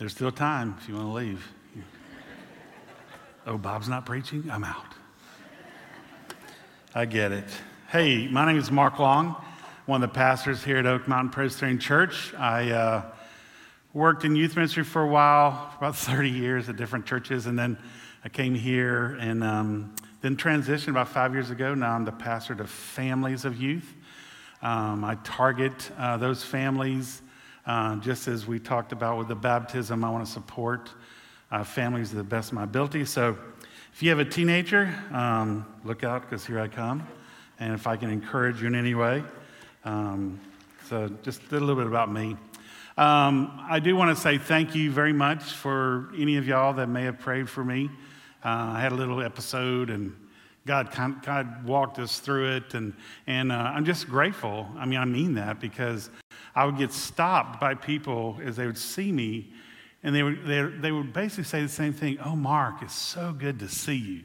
There's still time if you want to leave. Oh, Bob's not preaching? I'm out. I get it. Hey, my name is Mark Long, one of the pastors here at Oak Mountain Presbyterian Church. I uh, worked in youth ministry for a while, about 30 years at different churches, and then I came here and um, then transitioned about five years ago. Now I'm the pastor to families of youth. Um, I target uh, those families uh, just as we talked about with the baptism, I want to support uh, families to the best of my ability. So if you have a teenager, um, look out because here I come. And if I can encourage you in any way, um, so just a little bit about me. Um, I do want to say thank you very much for any of y'all that may have prayed for me. Uh, I had a little episode and God, God walked us through it, and, and uh, I'm just grateful. I mean, I mean that because I would get stopped by people as they would see me, and they would, they, they would basically say the same thing Oh, Mark, it's so good to see you.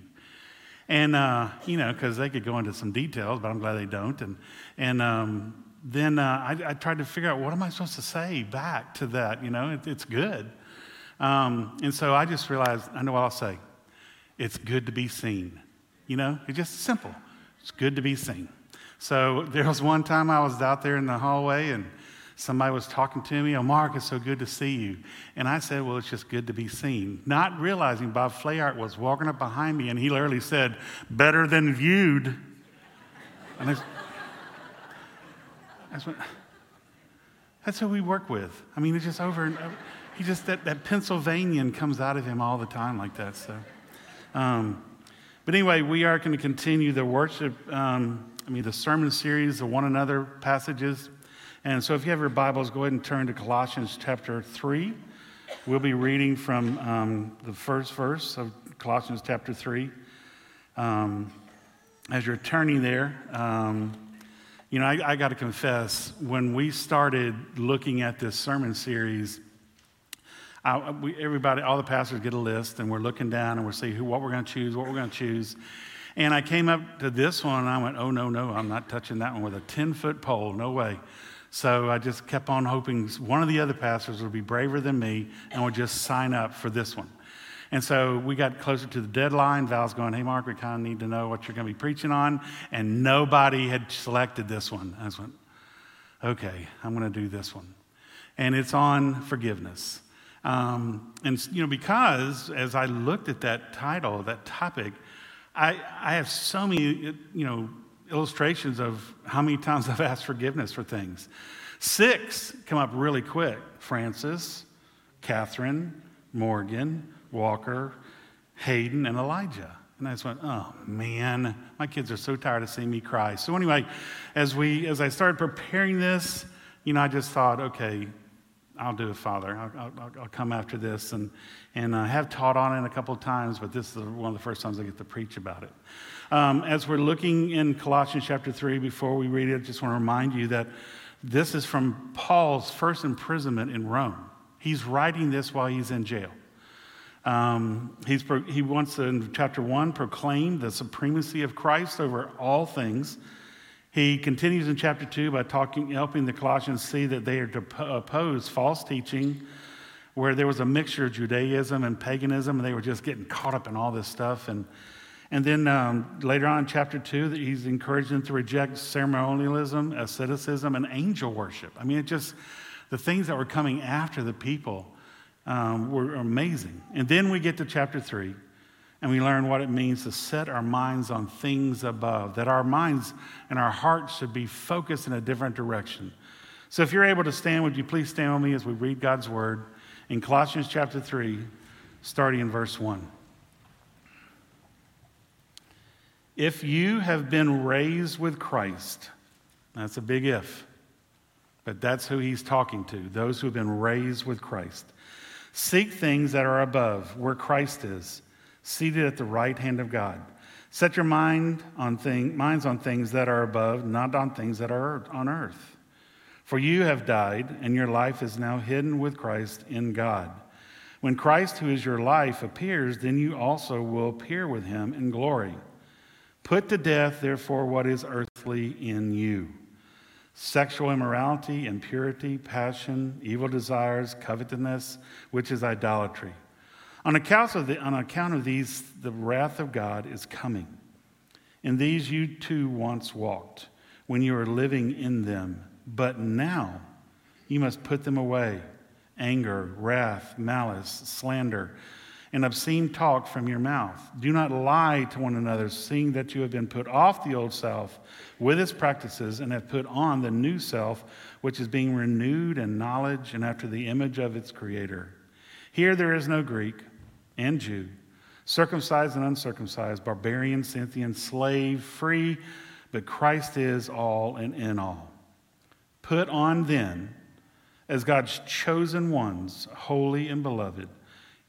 And, uh, you know, because they could go into some details, but I'm glad they don't. And, and um, then uh, I, I, tried to figure out what am I supposed to say back to that? You know, it, it's good. Um, and so I just realized I know what I'll say. It's good to be seen. You know, it's just simple. It's good to be seen. So there was one time I was out there in the hallway and somebody was talking to me, oh, Mark, it's so good to see you. And I said, well, it's just good to be seen. Not realizing Bob Flayhart was walking up behind me and he literally said, better than viewed. And that's, what, that's who we work with. I mean, it's just over and over. He just, that, that Pennsylvanian comes out of him all the time like that. So, um, but anyway, we are going to continue the worship, um, I mean, the sermon series, the one another passages. And so, if you have your Bibles, go ahead and turn to Colossians chapter 3. We'll be reading from um, the first verse of Colossians chapter 3. Um, as you're turning there, um, you know, I, I got to confess, when we started looking at this sermon series, I, we, everybody, all the pastors get a list, and we're looking down and we're seeing who, what we're going to choose, what we're going to choose. And I came up to this one, and I went, oh, no, no, I'm not touching that one with a 10 foot pole. No way. So I just kept on hoping one of the other pastors would be braver than me and would just sign up for this one. And so we got closer to the deadline. Val's going, Hey, Mark, we kind of need to know what you're going to be preaching on. And nobody had selected this one. I just went, Okay, I'm going to do this one. And it's on forgiveness. Um, and, you know, because as I looked at that title, that topic, I, I have so many, you know, illustrations of how many times I've asked forgiveness for things. Six come up really quick Francis, Catherine, Morgan, Walker, Hayden, and Elijah. And I just went, oh man, my kids are so tired of seeing me cry. So anyway, as we as I started preparing this, you know, I just thought, okay, I'll do it, Father. I'll, I'll, I'll come after this, and and I have taught on it a couple of times, but this is one of the first times I get to preach about it. Um, as we're looking in Colossians chapter 3, before we read it, I just want to remind you that this is from Paul's first imprisonment in Rome. He's writing this while he's in jail. Um, he's, he wants to, in chapter 1, proclaim the supremacy of Christ over all things. He continues in chapter 2 by talking, helping the Colossians see that they are to oppose false teaching, where there was a mixture of Judaism and paganism, and they were just getting caught up in all this stuff. And and then um, later on in chapter two, that he's encouraged them to reject ceremonialism, asceticism, and angel worship. I mean, it just, the things that were coming after the people um, were amazing. And then we get to chapter three, and we learn what it means to set our minds on things above, that our minds and our hearts should be focused in a different direction. So if you're able to stand, would you please stand with me as we read God's word in Colossians chapter 3, starting in verse 1. If you have been raised with Christ, that's a big if, but that's who he's talking to, those who have been raised with Christ. Seek things that are above, where Christ is, seated at the right hand of God. Set your mind on thing, minds on things that are above, not on things that are on earth. For you have died, and your life is now hidden with Christ in God. When Christ, who is your life, appears, then you also will appear with him in glory. Put to death, therefore, what is earthly in you sexual immorality, impurity, passion, evil desires, covetousness, which is idolatry. On account of, the, on account of these, the wrath of God is coming. In these you too once walked when you were living in them, but now you must put them away anger, wrath, malice, slander, and obscene talk from your mouth. Do not lie to one another, seeing that you have been put off the old self with its practices and have put on the new self, which is being renewed in knowledge and after the image of its creator. Here there is no Greek and Jew, circumcised and uncircumcised, barbarian, Scythian, slave, free, but Christ is all and in all. Put on then, as God's chosen ones, holy and beloved,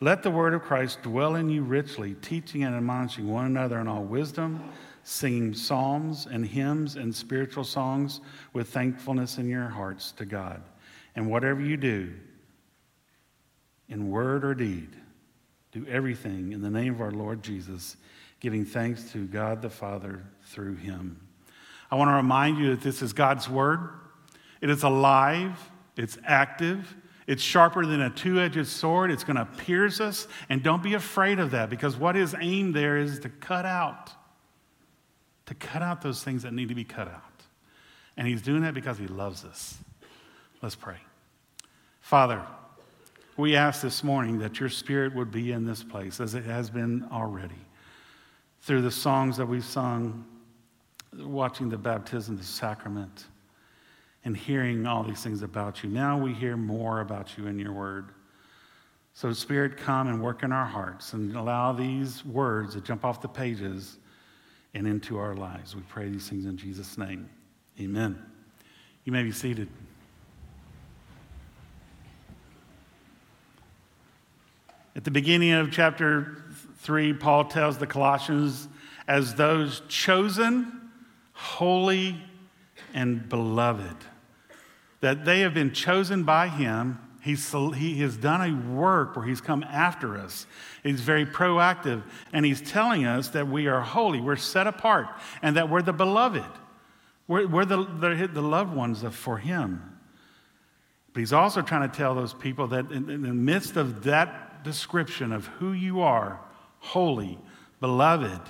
Let the word of Christ dwell in you richly, teaching and admonishing one another in all wisdom, singing psalms and hymns and spiritual songs with thankfulness in your hearts to God. And whatever you do, in word or deed, do everything in the name of our Lord Jesus, giving thanks to God the Father through him. I want to remind you that this is God's word. It is alive, it's active, it's sharper than a two edged sword. It's going to pierce us. And don't be afraid of that because what is aimed there is to cut out, to cut out those things that need to be cut out. And he's doing that because he loves us. Let's pray. Father, we ask this morning that your spirit would be in this place as it has been already. Through the songs that we've sung, watching the baptism, the sacrament, and hearing all these things about you. Now we hear more about you in your word. So, Spirit, come and work in our hearts and allow these words to jump off the pages and into our lives. We pray these things in Jesus' name. Amen. You may be seated. At the beginning of chapter 3, Paul tells the Colossians, as those chosen, holy, and beloved, that they have been chosen by him. He's, he has done a work where he's come after us. He's very proactive, and he's telling us that we are holy, we're set apart, and that we're the beloved. We're, we're the, the, the loved ones for him. But he's also trying to tell those people that in, in the midst of that description of who you are holy, beloved.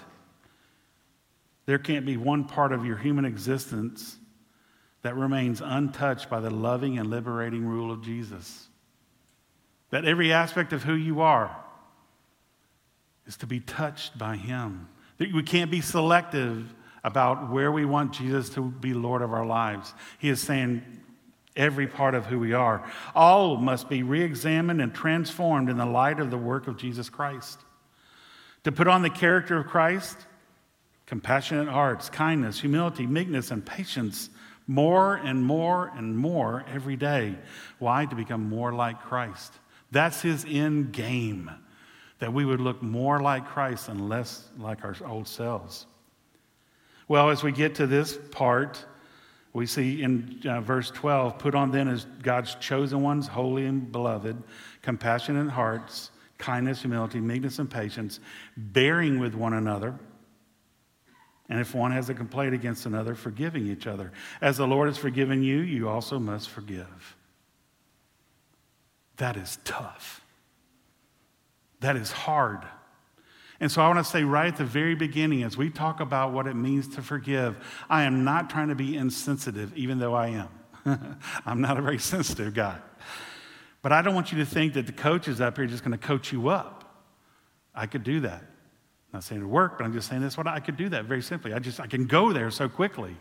There can't be one part of your human existence that remains untouched by the loving and liberating rule of Jesus. That every aspect of who you are is to be touched by Him. That we can't be selective about where we want Jesus to be Lord of our lives. He is saying, every part of who we are. All must be re examined and transformed in the light of the work of Jesus Christ. To put on the character of Christ, compassionate hearts, kindness, humility, meekness, and patience more and more and more every day. Why? To become more like Christ. That's his end game, that we would look more like Christ and less like our old selves. Well, as we get to this part, we see in uh, verse 12 put on then as God's chosen ones, holy and beloved, compassionate hearts, kindness, humility, meekness, and patience, bearing with one another. And if one has a complaint against another, forgiving each other. As the Lord has forgiven you, you also must forgive. That is tough. That is hard. And so I want to say right at the very beginning, as we talk about what it means to forgive, I am not trying to be insensitive, even though I am. I'm not a very sensitive guy. But I don't want you to think that the coach is up here just going to coach you up. I could do that. I'm not saying it work, but I'm just saying this what I could do that very simply. I just I can go there so quickly.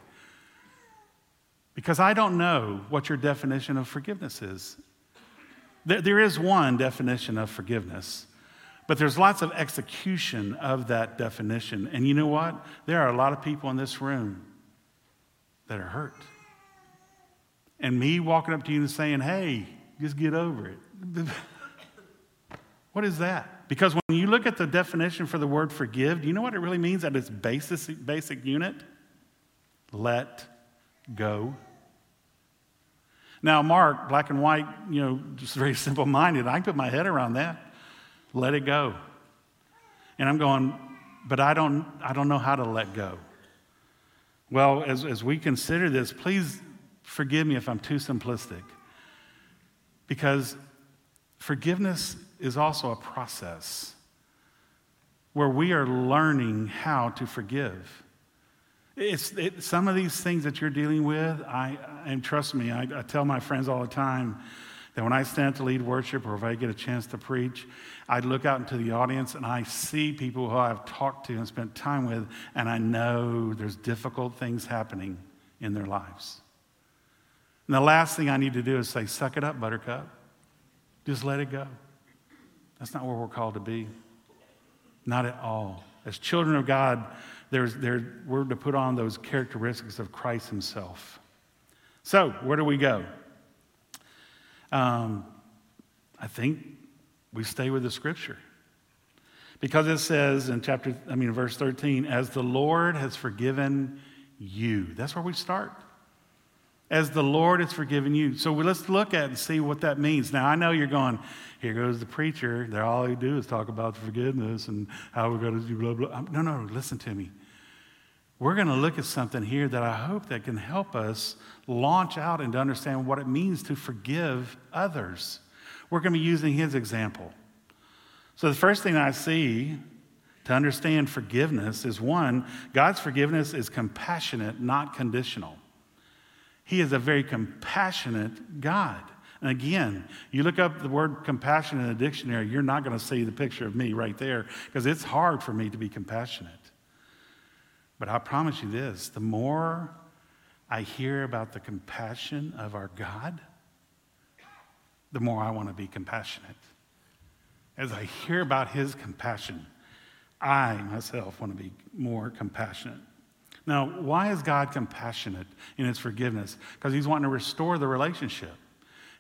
Because I don't know what your definition of forgiveness is. There, there is one definition of forgiveness, but there's lots of execution of that definition. And you know what? There are a lot of people in this room that are hurt. And me walking up to you and saying, hey, just get over it. what is that? Because when you look at the definition for the word forgive, do you know what it really means at its basic, basic unit? Let go. Now, Mark, black and white, you know, just very simple minded, I can put my head around that. Let it go. And I'm going, but I don't, I don't know how to let go. Well, as, as we consider this, please forgive me if I'm too simplistic. Because forgiveness is also a process where we are learning how to forgive. It's, it, some of these things that you're dealing with, I, and trust me, I, I tell my friends all the time that when I stand to lead worship or if I get a chance to preach, I look out into the audience and I see people who I've talked to and spent time with, and I know there's difficult things happening in their lives. And the last thing I need to do is say, Suck it up, buttercup. Just let it go. That's not where we're called to be. Not at all. As children of God, there's, there, we're to put on those characteristics of Christ Himself. So, where do we go? Um, I think we stay with the Scripture. Because it says in chapter, I mean, verse 13, as the Lord has forgiven you. That's where we start. As the Lord has forgiven you. So let's look at and see what that means. Now, I know you're going, here goes the preacher. They're all he do is talk about forgiveness and how we're going to do blah, blah. Um, no, no, listen to me we're going to look at something here that I hope that can help us launch out and to understand what it means to forgive others. We're going to be using his example. So the first thing I see to understand forgiveness is one, God's forgiveness is compassionate, not conditional. He is a very compassionate God. And again, you look up the word compassion in a dictionary, you're not going to see the picture of me right there because it's hard for me to be compassionate. But I promise you this the more I hear about the compassion of our God, the more I want to be compassionate. As I hear about his compassion, I myself want to be more compassionate. Now, why is God compassionate in his forgiveness? Because he's wanting to restore the relationship.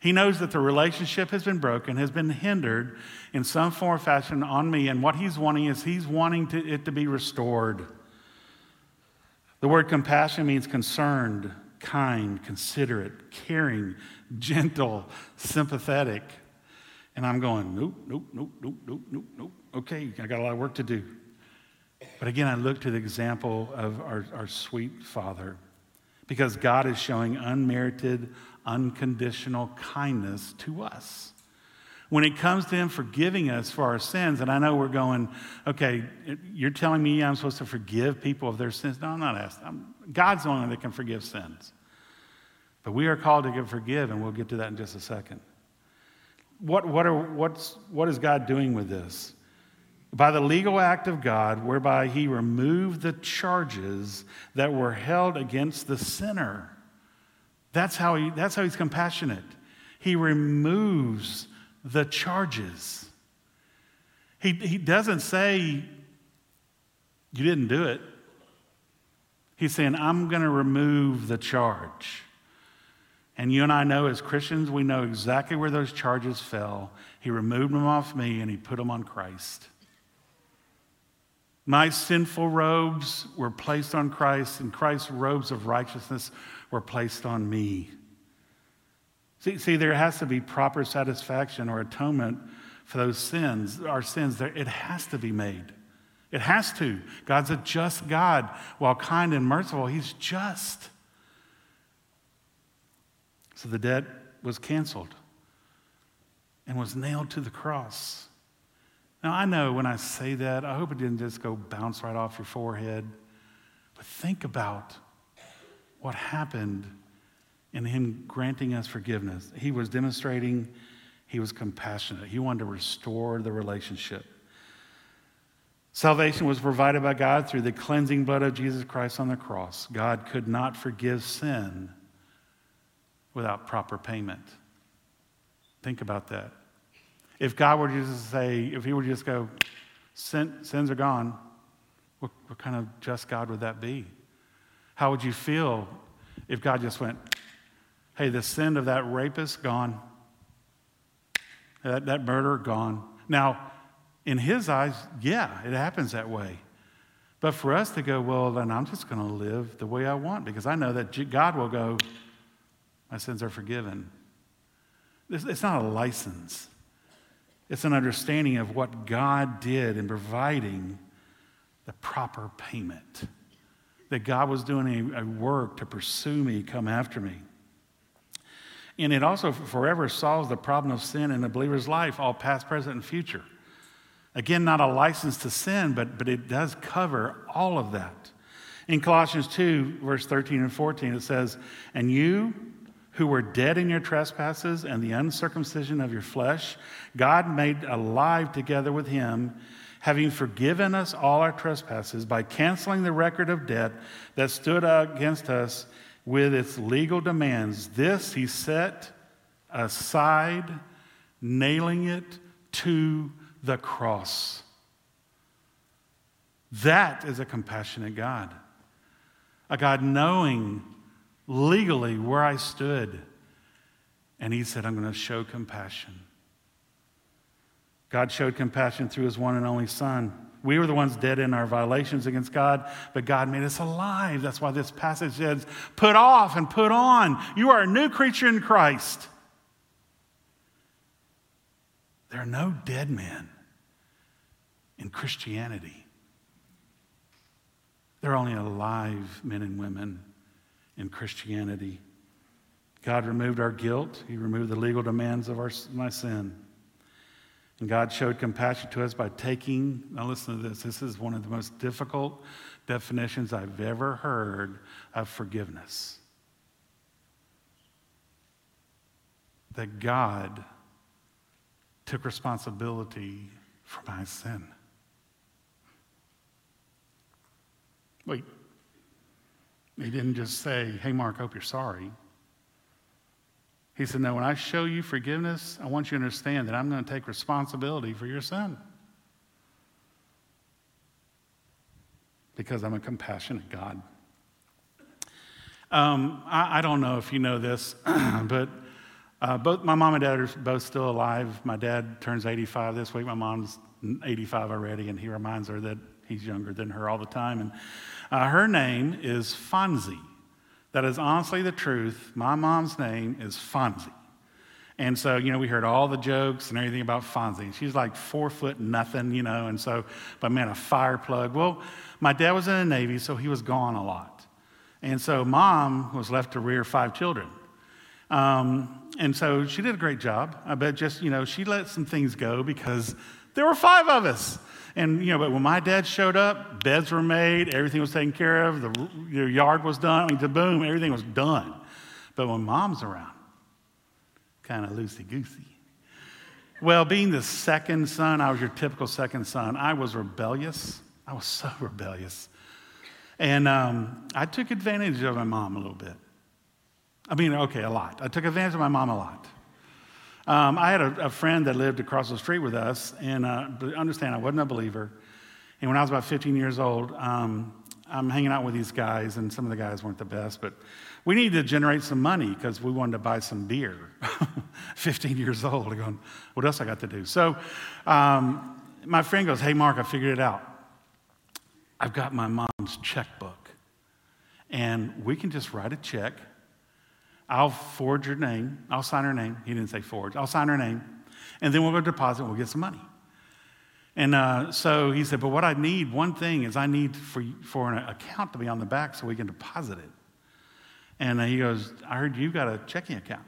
He knows that the relationship has been broken, has been hindered in some form or fashion on me, and what he's wanting is he's wanting to, it to be restored. The word compassion means concerned, kind, considerate, caring, gentle, sympathetic. And I'm going, nope, nope, nope, nope, nope, nope, nope. Okay, I got a lot of work to do. But again, I look to the example of our, our sweet Father because God is showing unmerited, unconditional kindness to us when it comes to Him forgiving us for our sins, and I know we're going, okay, you're telling me I'm supposed to forgive people of their sins. No, I'm not asking. I'm, God's the only one that can forgive sins. But we are called to forgive, and we'll get to that in just a second. What, what, are, what's, what is God doing with this? By the legal act of God, whereby He removed the charges that were held against the sinner. That's how, he, that's how He's compassionate. He removes the charges. He, he doesn't say, You didn't do it. He's saying, I'm going to remove the charge. And you and I know as Christians, we know exactly where those charges fell. He removed them off me and he put them on Christ. My sinful robes were placed on Christ, and Christ's robes of righteousness were placed on me. See, see, there has to be proper satisfaction or atonement for those sins, our sins. It has to be made. It has to. God's a just God. While kind and merciful, He's just. So the debt was canceled and was nailed to the cross. Now, I know when I say that, I hope it didn't just go bounce right off your forehead. But think about what happened in him granting us forgiveness. He was demonstrating he was compassionate. He wanted to restore the relationship. Salvation was provided by God through the cleansing blood of Jesus Christ on the cross. God could not forgive sin without proper payment. Think about that. If God were to just say, if He were to just go, Sin, sins are gone, what, what kind of just God would that be? How would you feel if God just went, hey, the sin of that rapist, gone. That, that murderer, gone. Now, in his eyes, yeah, it happens that way. But for us to go, well, then I'm just going to live the way I want because I know that God will go, my sins are forgiven. It's not a license, it's an understanding of what God did in providing the proper payment. That God was doing a, a work to pursue me, come after me. And it also forever solves the problem of sin in a believer's life, all past, present, and future. Again, not a license to sin, but, but it does cover all of that. In Colossians 2, verse 13 and 14, it says, And you who were dead in your trespasses and the uncircumcision of your flesh, God made alive together with him, having forgiven us all our trespasses by canceling the record of debt that stood against us with its legal demands. This he set aside, nailing it to the cross. That is a compassionate God. A God knowing legally where I stood. And he said, I'm going to show compassion. God showed compassion through his one and only Son. We were the ones dead in our violations against God, but God made us alive. That's why this passage says, put off and put on. You are a new creature in Christ. There are no dead men in Christianity. There are only alive men and women in Christianity. God removed our guilt, He removed the legal demands of our, my sin. And God showed compassion to us by taking, now listen to this, this is one of the most difficult definitions I've ever heard of forgiveness. That God took responsibility for my sin. Wait, he didn't just say, Hey, Mark, hope you're sorry. He said, No, when I show you forgiveness, I want you to understand that I'm going to take responsibility for your sin. Because I'm a compassionate God. Um, I, I, don't know if you know this, but uh, both my mom and dad are both still alive. My dad turns 85 this week. My mom's 85 already, and he reminds her that he's younger than her all the time. And uh, her name is Fonzie. That is honestly the truth. My mom's name is Fonzie. And so, you know, we heard all the jokes and everything about Fonzie. She's like four foot nothing, you know, and so, but man, a fire plug. Well, my dad was in the Navy, so he was gone a lot. And so mom was left to rear five children. Um, and so she did a great job. I bet just, you know, she let some things go because there were five of us. And, you know, but when my dad showed up, beds were made, everything was taken care of, the, the yard was done, I mean, the boom, everything was done. But when mom's around, kind of loosey goosey. Well, being the second son, I was your typical second son. I was rebellious. I was so rebellious. And um, I took advantage of my mom a little bit. I mean, okay, a lot. I took advantage of my mom a lot. Um, I had a, a, friend that lived across the street with us, and uh, understand I wasn't a believer. And when I was about 15 years old, um, I'm hanging out with these guys, and some of the guys weren't the best, but we needed to generate some money because we wanted to buy some beer. 15 years old, going, what else I got to do? So um, my friend goes, Hey, Mark, I figured it out. I've got my mom's checkbook, and we can just write a check I'll forge your name. I'll sign her name. He didn't say forge. I'll sign her name. And then we'll go deposit and we'll get some money. And uh, so he said, But what I need, one thing is I need for, for an account to be on the back so we can deposit it. And uh, he goes, I heard you've got a checking account.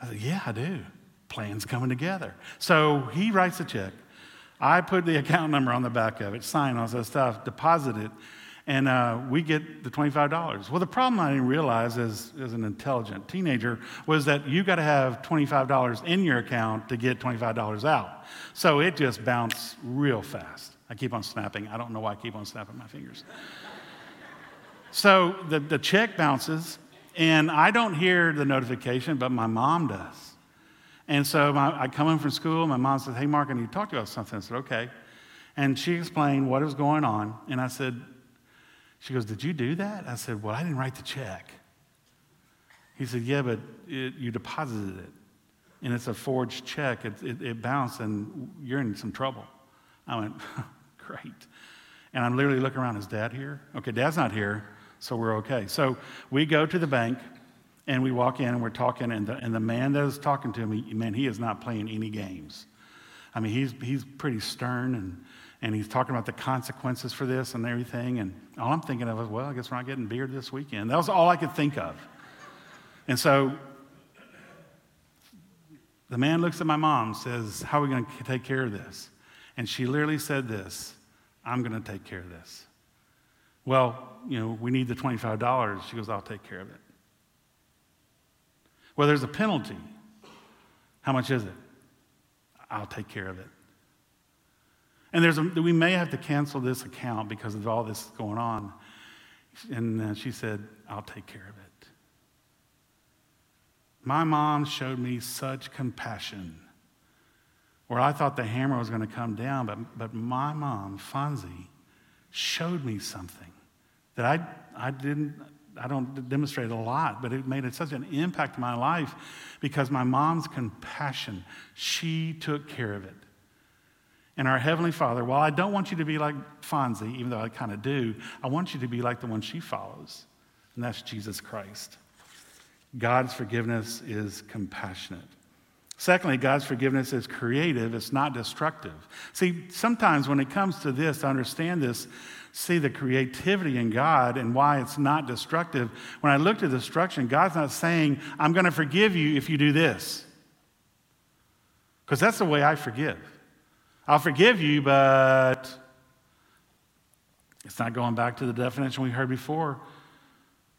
I said, Yeah, I do. Plans coming together. So he writes a check. I put the account number on the back of it, sign all that stuff, deposit it and uh, we get the $25. Well, the problem I didn't realize as, as an intelligent teenager was that you got to have $25 in your account to get $25 out. So it just bounced real fast. I keep on snapping. I don't know why I keep on snapping my fingers. so the, the check bounces, And I don't hear the notification, but my mom does. And so my, I come in from school, and my mom says, Hey, Mark, I need to talk to you about something. I said, Okay. And she explained what was going on. And I said, She goes, Did you do that? I said, Well, I didn't write the check. He said, Yeah, but it, you deposited it. And it's a forged check. It, it, it bounced, and you're in some trouble. I went, Great. And I'm literally looking around, is dad here? Okay, dad's not here, so we're okay. So we go to the bank and we walk in and we're talking, and the, and the man that is talking to me, man, he is not playing any games. I mean, he's, he's pretty stern and, and he's talking about the consequences for this and everything. And all I'm thinking of is, well, I guess we're not getting beer this weekend. That was all I could think of. And so the man looks at my mom, says, How are we going to take care of this? And she literally said this I'm going to take care of this. Well, you know, we need the $25. She goes, I'll take care of it. Well, there's a penalty. How much is it? I'll take care of it. And there's a, we may have to cancel this account because of all this going on. And uh, she said, I'll take care of it. My mom showed me such compassion where I thought the hammer was going to come down, but, but my mom, Fonzie, showed me something that I, I didn't, I don't demonstrate a lot, but it made such an impact in my life because my mom's compassion, she took care of it. And our Heavenly Father, while I don't want you to be like Fonzie, even though I kind of do, I want you to be like the one she follows, and that's Jesus Christ. God's forgiveness is compassionate. Secondly, God's forgiveness is creative, it's not destructive. See, sometimes when it comes to this, to understand this, see the creativity in God and why it's not destructive. When I look at destruction, God's not saying, I'm going to forgive you if you do this. Because that's the way I forgive. I'll forgive you, but it's not going back to the definition we heard before,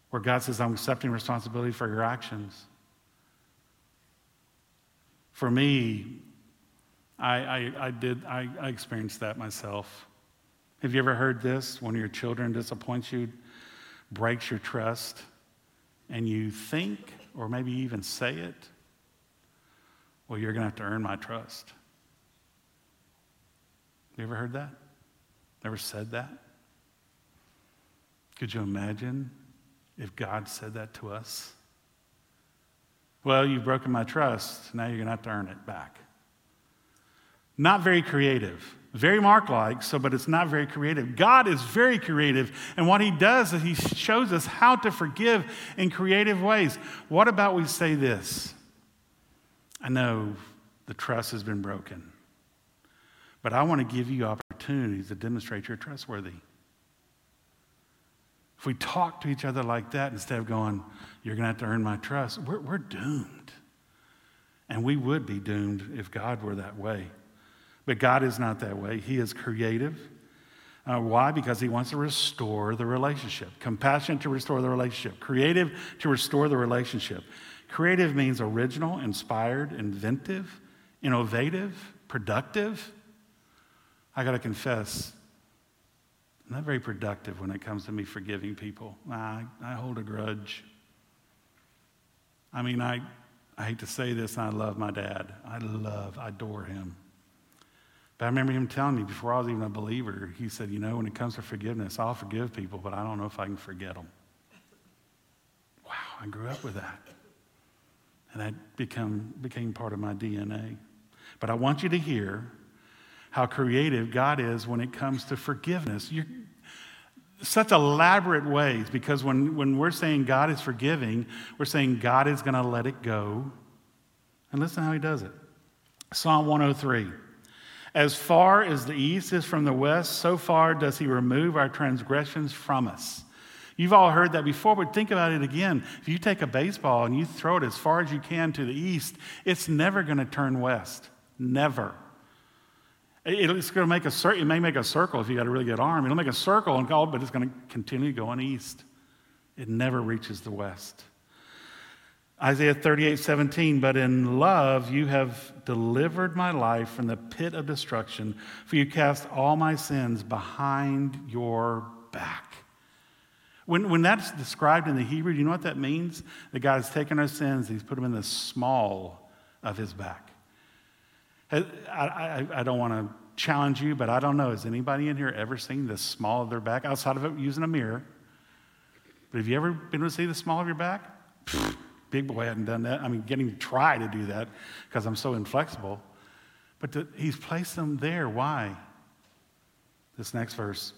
where God says, I'm accepting responsibility for your actions. For me, I, I, I did, I, I experienced that myself. Have you ever heard this? One of your children disappoints you, breaks your trust, and you think, or maybe even say it, well, you're going to have to earn my trust. You ever heard that? Ever said that? Could you imagine if God said that to us? Well, you've broken my trust. Now you're going to have to earn it back. Not very creative. Very Mark like, so, but it's not very creative. God is very creative, and what He does is He shows us how to forgive in creative ways. What about we say this? I know the trust has been broken, but I want to give you opportunities to demonstrate you're trustworthy. If we talk to each other like that instead of going, you're going to have to earn my trust, we're, we're doomed. And we would be doomed if God were that way. But God is not that way. He is creative. Uh, why? Because He wants to restore the relationship. Compassion to restore the relationship. Creative to restore the relationship. Creative means original, inspired, inventive, innovative, productive. I got to confess, I'm not very productive when it comes to me forgiving people. I, I hold a grudge. I mean, I, I hate to say this, I love my dad. I love, I adore him. But I remember him telling me before I was even a believer, he said, You know, when it comes to forgiveness, I'll forgive people, but I don't know if I can forget them. Wow, I grew up with that. And that become, became part of my DNA. But I want you to hear how creative God is when it comes to forgiveness. You're, such elaborate ways because when, when we're saying God is forgiving, we're saying God is going to let it go. And listen how he does it Psalm 103. As far as the east is from the west, so far does he remove our transgressions from us. You've all heard that before, but think about it again. If you take a baseball and you throw it as far as you can to the east, it's never going to turn west. Never. It's going to make a circle. It may make a circle if you got a really good arm. It'll make a circle and go, but it's going to continue going east. It never reaches the west. Isaiah 38, 17, but in love you have delivered my life from the pit of destruction, for you cast all my sins behind your back. When, when that's described in the Hebrew, do you know what that means? That God has taken our sins, He's put them in the small of His back. I, I, I don't want to challenge you, but I don't know. Has anybody in here ever seen the small of their back outside of it using a mirror? But have you ever been able to see the small of your back? Big boy hadn't done that. I mean, getting to try to do that because I'm so inflexible. But to, he's placed them there. Why? This next verse.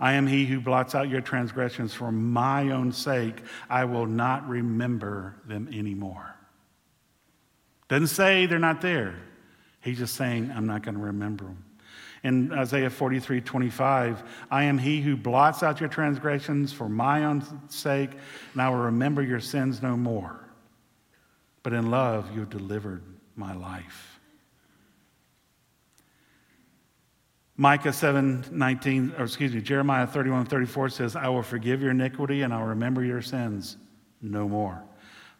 I am he who blots out your transgressions for my own sake. I will not remember them anymore. Doesn't say they're not there. He's just saying, I'm not going to remember them. In Isaiah 43 25, I am he who blots out your transgressions for my own sake, and I will remember your sins no more. But in love, you have delivered my life. Micah 7 19, or excuse me, Jeremiah 31 34 says, I will forgive your iniquity and I'll remember your sins no more.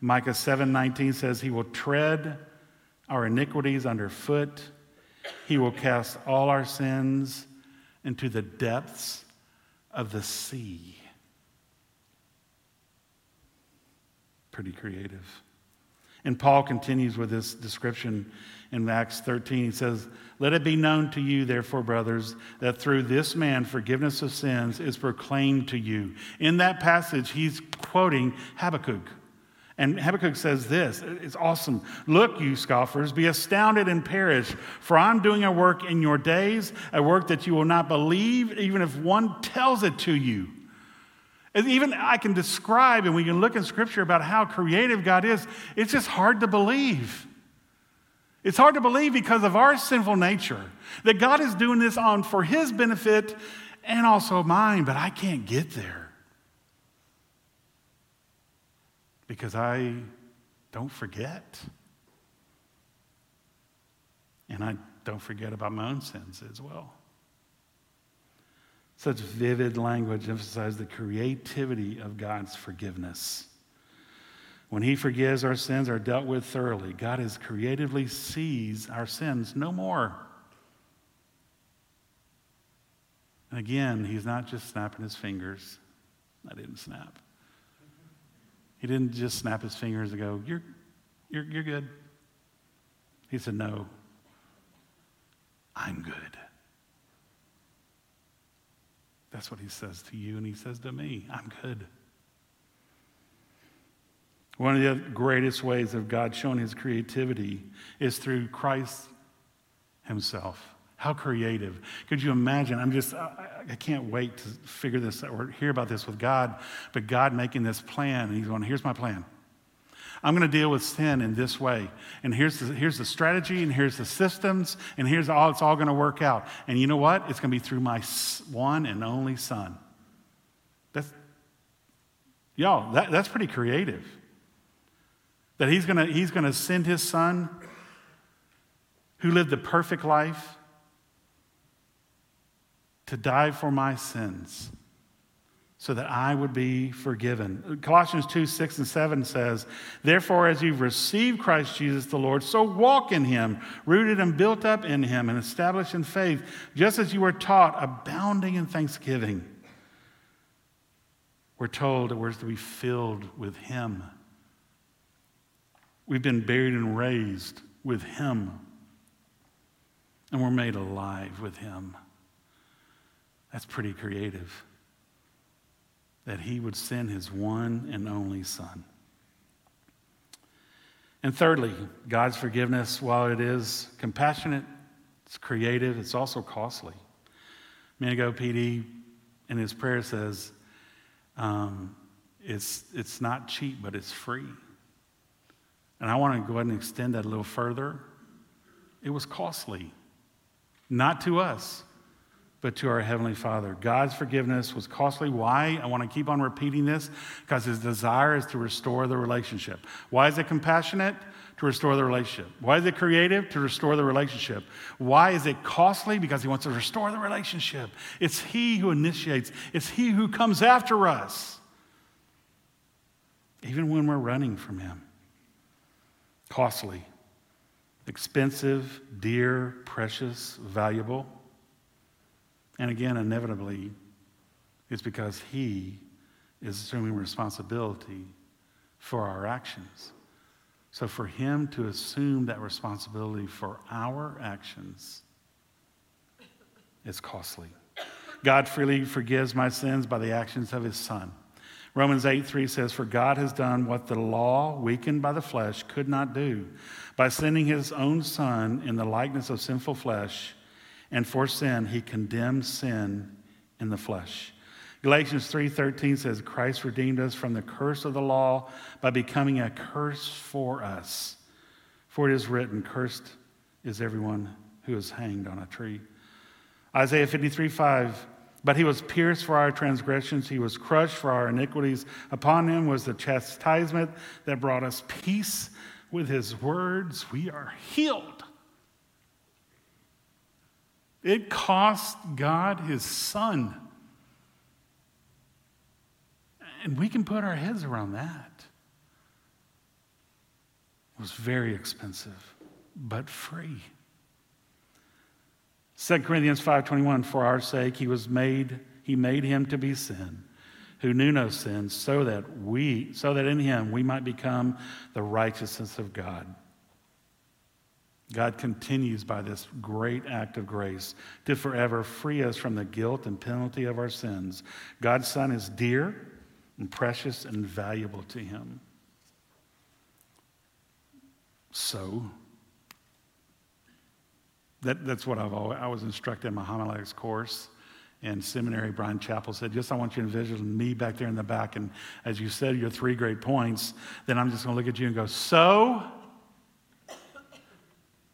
Micah 7:19 says, He will tread our iniquities underfoot. He will cast all our sins into the depths of the sea. Pretty creative. And Paul continues with this description in Acts 13. He says, Let it be known to you, therefore, brothers, that through this man forgiveness of sins is proclaimed to you. In that passage, he's quoting Habakkuk. And Habakkuk says this it's awesome. Look, you scoffers, be astounded and perish, for I'm doing a work in your days, a work that you will not believe, even if one tells it to you. even I can describe, and we can look in Scripture about how creative God is, it's just hard to believe. It's hard to believe because of our sinful nature that God is doing this on for His benefit and also mine, but I can't get there. Because I don't forget. And I don't forget about my own sins as well. Such vivid language emphasizes the creativity of God's forgiveness. When He forgives, our sins are dealt with thoroughly. God has creatively sees our sins no more. And again, He's not just snapping His fingers. I didn't snap. He didn't just snap his fingers and go, You're, you're, you're good. He said, No, I'm good. That's what he says to you, and he says to me, I'm good. One of the greatest ways of God showing his creativity is through Christ himself. How creative. Could you imagine? I'm just, I, I, can't wait to figure this out or hear about this with God, but God making this plan, and He's going, here's my plan. I'm going to deal with sin in this way. And here's the, here's the strategy, and here's the systems, and here's all it's all going to work out. And you know what? It's going to be through my one and only Son. That's, y'all, that, that's pretty creative. That He's going to he's going to send His Son who lived the perfect life to die for my sins so that I would be forgiven. Colossians 2 6 and 7 says, Therefore, as you've received Christ Jesus the Lord, so walk in him, rooted and built up in him, and established in faith, just as you were taught, abounding in thanksgiving. We're told that we're to be filled with him. We've been buried and raised with him, and we're made alive with him. That's pretty creative. That he would send his one and only son. And thirdly, God's forgiveness, while it is compassionate, it's creative, it's also costly. A PD in his prayer says, um, it's, it's not cheap, but it's free. And I want to go ahead and extend that a little further. It was costly, not to us, but to our Heavenly Father. God's forgiveness was costly. Why? I want to keep on repeating this because His desire is to restore the relationship. Why is it compassionate? To restore the relationship. Why is it creative? To restore the relationship. Why is it costly? Because He wants to restore the relationship. It's He who initiates, it's He who comes after us, even when we're running from Him. Costly, expensive, dear, precious, valuable. And again, inevitably, it's because he is assuming responsibility for our actions. So, for him to assume that responsibility for our actions is costly. God freely forgives my sins by the actions of his son. Romans 8 3 says, For God has done what the law, weakened by the flesh, could not do. By sending his own son in the likeness of sinful flesh, and for sin, he condemned sin in the flesh Galatians 3:13 says Christ redeemed us from the curse of the law by becoming a curse for us. For it is written, cursed is everyone who is hanged on a tree. Isaiah 53:5 but he was pierced for our transgressions, he was crushed for our iniquities. Upon him was the chastisement that brought us peace. With his words, we are healed. It cost God his son and we can put our heads around that. It was very expensive, but free. 2 Corinthians 5:21 for our sake he was made he made him to be sin who knew no sin so that we so that in him we might become the righteousness of God. God continues by this great act of grace to forever free us from the guilt and penalty of our sins. God's son is dear and precious and valuable to him. So, that, that's what I've always, I was instructed in my homiletics course in seminary. Bryan Chapell said, just I want you to envision me back there in the back. And as you said your three great points, then I'm just going to look at you and go, so?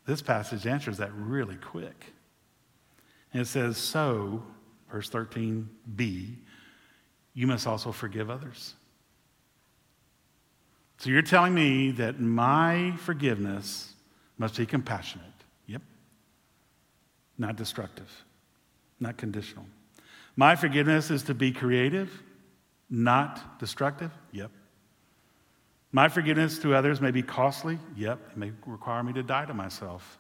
This passage answers that really quick. And it says, so, verse 13b, you must also forgive others. So you're telling me that my forgiveness must be compassionate. Yep. Not destructive, not conditional. My forgiveness is to be creative, not destructive. Yep. My forgiveness to others may be costly. Yep. It may require me to die to myself.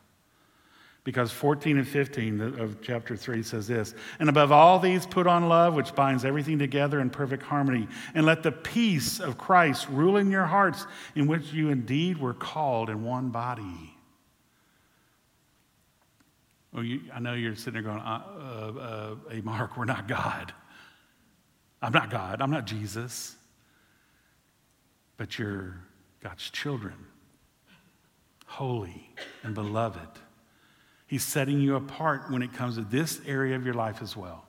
Because 14 and 15 of chapter 3 says this And above all these, put on love, which binds everything together in perfect harmony. And let the peace of Christ rule in your hearts, in which you indeed were called in one body. Well, you, I know you're sitting there going, uh, uh, uh, Hey, Mark, we're not God. I'm not God. I'm not Jesus. But you're God's children, holy and beloved. He's setting you apart when it comes to this area of your life as well.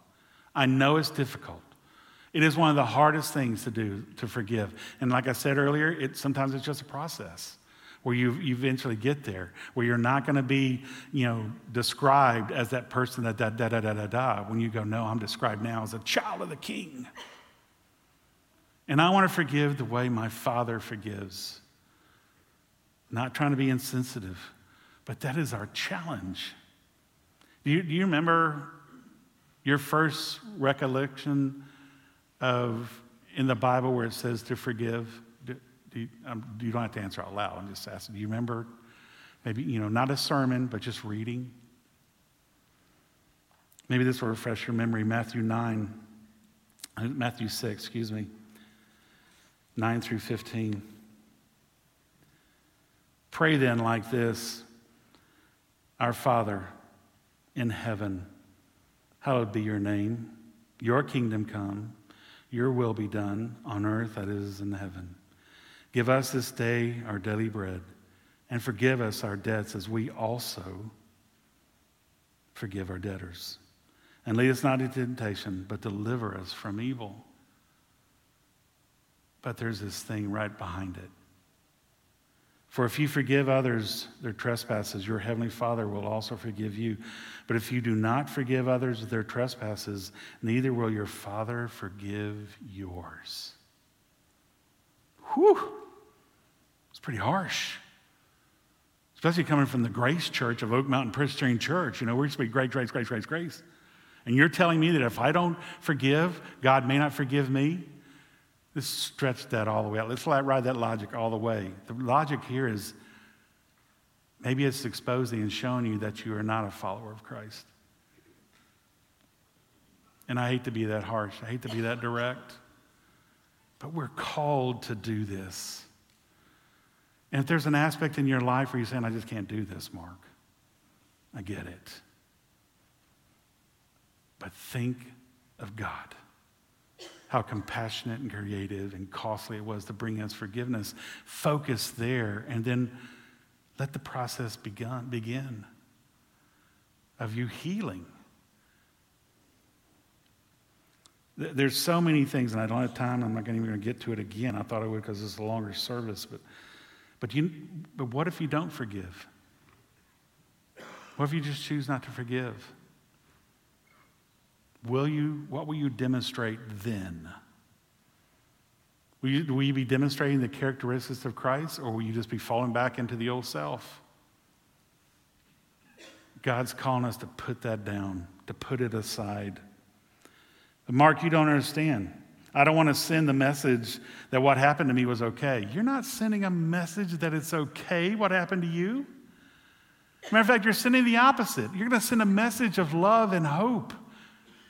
I know it's difficult. It is one of the hardest things to do to forgive. And like I said earlier, it, sometimes it's just a process where you, you eventually get there, where you're not going to be, you know, described as that person that da da da da da da. When you go, no, I'm described now as a child of the King. And I want to forgive the way my Father forgives. Not trying to be insensitive, but that is our challenge. Do you, do you remember your first recollection of in the Bible where it says to forgive? Do, do you, um, you, don't have to answer out loud. I'm just asking. Do you remember? Maybe, you know, not a sermon, but just reading. Maybe this will refresh your memory. Matthew 9, uh, Matthew 6, excuse me, 9 through 15. Pray then like this our Father in heaven, hallowed be your name. Your kingdom come, your will be done on earth as it is in heaven. Give us this day our daily bread, and forgive us our debts as we also forgive our debtors. And lead us not into temptation, but deliver us from evil. But there's this thing right behind it. For if you forgive others their trespasses, your heavenly Father will also forgive you. But if you do not forgive others their trespasses, neither will your Father forgive yours. Whew! It's pretty harsh. Especially coming from the Grace Church of Oak Mountain Presbyterian Church. You know, we're supposed to be grace, grace, grace, grace, grace. And you're telling me that if I don't forgive, God may not forgive me? Let's stretch that all the way out. Let's ride that logic all the way. The logic here is maybe it's exposing and showing you that you are not a follower of Christ. And I hate to be that harsh, I hate to be that direct. But we're called to do this. And if there's an aspect in your life where you're saying, I just can't do this, Mark, I get it. But think of God. How compassionate and creative and costly it was to bring us forgiveness. Focus there and then let the process begun, begin of you healing. There's so many things, and I don't have time. I'm not even going to get to it again. I thought I would because it's a longer service. But, but, you, but what if you don't forgive? What if you just choose not to forgive? Will you, what will you demonstrate then? Will you, will you be demonstrating the characteristics of Christ, or will you just be falling back into the old self? God's calling us to put that down, to put it aside. But Mark, you don't understand. I don't want to send the message that what happened to me was okay. You're not sending a message that it's okay what happened to you. Matter of fact, you're sending the opposite. You're going to send a message of love and hope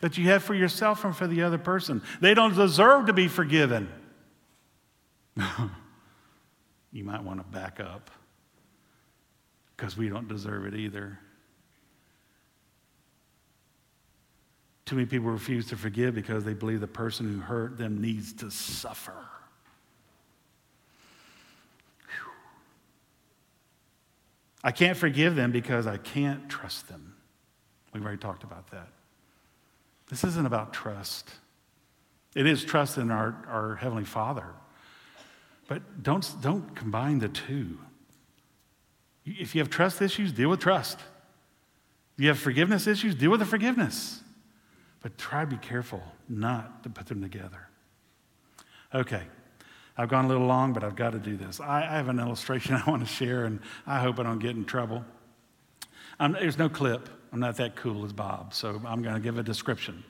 that you have for yourself and for the other person. They don't deserve to be forgiven. you might want to back up because we don't deserve it either. Too many people refuse to forgive because they believe the person who hurt them needs to suffer. I can't forgive them because I can't trust them. We've already talked about that. This isn't about trust. It is trust in our, our Heavenly Father. But don't, don't combine the two. If you have trust issues, deal with trust. If you have forgiveness issues, deal with the forgiveness. But try to be careful not to put them together. Okay, I've gone a little long, but I've got to do this. I, I have an illustration I want to share, and I hope I don't get in trouble. Um, there's no clip. I'm not that cool as Bob, so I'm going to give a description.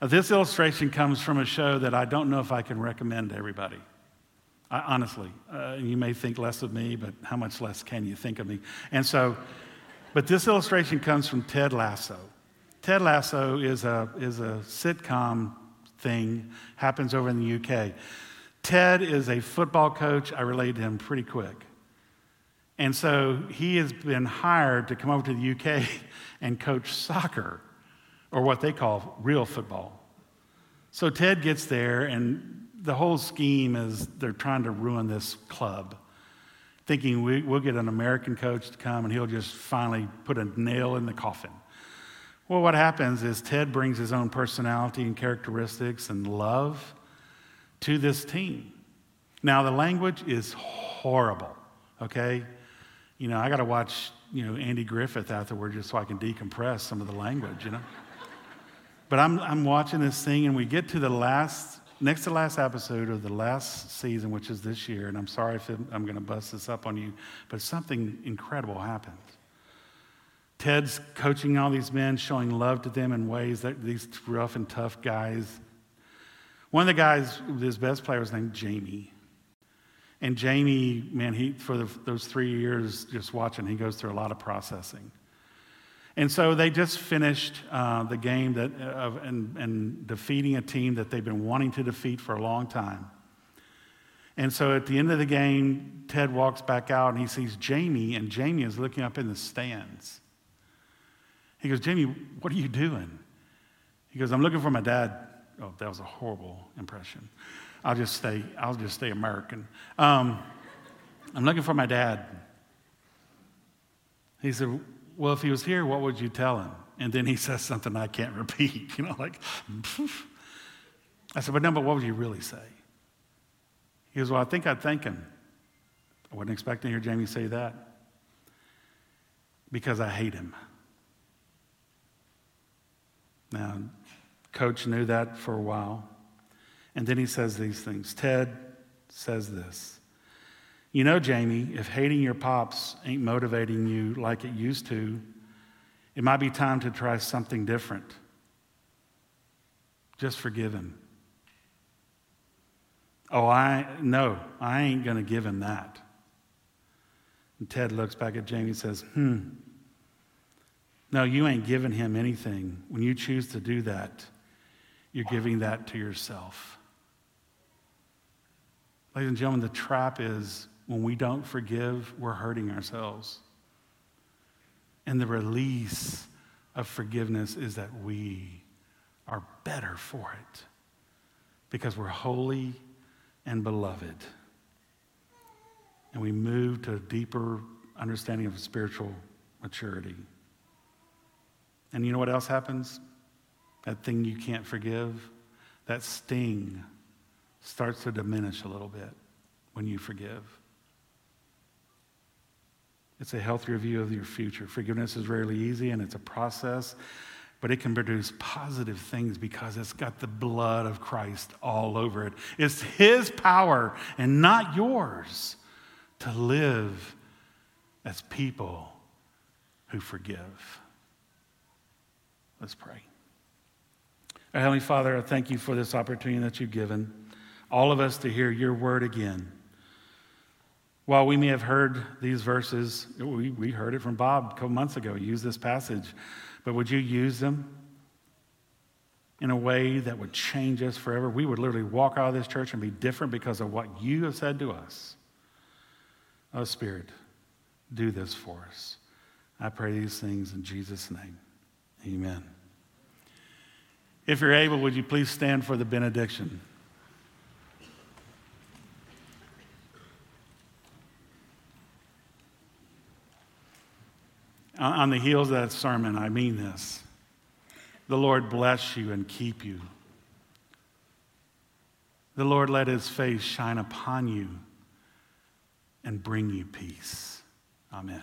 Uh, this illustration comes from a show that I don't know if I can recommend to everybody. I, honestly, uh, you may think less of me, but how much less can you think of me? And so, but this illustration comes from Ted Lasso. Ted Lasso is a, is a sitcom thing, happens over in the UK. Ted is a football coach. I relate to him pretty quick. And so he has been hired to come over to the UK and coach soccer, or what they call real football. So Ted gets there, and the whole scheme is they're trying to ruin this club, thinking we, will get an American coach to come and he'll just finally put a nail in the coffin. Well, what happens is Ted brings his own personality and characteristics and love to this team. Now, the language is horrible, okay? You know, I got to watch, you know, Andy Griffith afterward just so I can decompress some of the language, you know. but I'm, I'm watching this thing, and we get to the last, next to last episode of the last season, which is this year. And I'm sorry if I'm going to bust this up on you, but something incredible happens. Ted's coaching all these men, showing love to them in ways that these rough and tough guys. One of the guys, his best player was named Jamie. And Jamie, man, he, for the, those three years just watching, he goes through a lot of processing. And so they just finished uh, the game that, uh, and, and defeating a team that they've been wanting to defeat for a long time. And so at the end of the game, Ted walks back out and he sees Jamie, and Jamie is looking up in the stands. He goes, Jamie, what are you doing? He goes, I'm looking for my dad. Oh, that was a horrible impression. I'll just stay, I'll just stay American. Um, I'm looking for my dad. He said, Well, if he was here, what would you tell him? And then he says something I can't repeat, you know, like, I said, But no, but what would you really say? He goes, Well, I think I'd thank him. I wasn't expecting to hear Jamie say that because I hate him. Now, coach knew that for a while. And then he says these things. Ted says this You know, Jamie, if hating your pops ain't motivating you like it used to, it might be time to try something different. Just forgive him. Oh, I, no, I ain't going to give him that. And Ted looks back at Jamie and says, hmm, No, you ain't giving him anything. When you choose to do that, you're giving that to yourself. Ladies and gentlemen, the trap is when we don't forgive, we're hurting ourselves. And the release of forgiveness is that we are better for it because we're holy and beloved. And we move to a deeper understanding of spiritual maturity. And you know what else happens? That thing you can't forgive, that sting starts to diminish a little bit when you forgive. It's a healthier view of your future. Forgiveness is rarely easy and it's a process, but it can produce positive things because it's got the blood of Christ all over it. It's His power and not yours to live as people who forgive. Let's pray. Our Heavenly Father, I thank you for this opportunity that you've given all of us to hear your word again. While we may have heard these verses, we, we heard it from Bob a couple months ago, use this passage, but would you use them in a way that would change us forever? We would literally walk out of this church and be different because of what you have said to us. Oh, Spirit, do this for us. I pray these things in Jesus' name. Amen. If you're able, would you please stand for the benediction? On the heels of that sermon, I mean this. The Lord bless you and keep you. The Lord let his face shine upon you and bring you peace. Amen.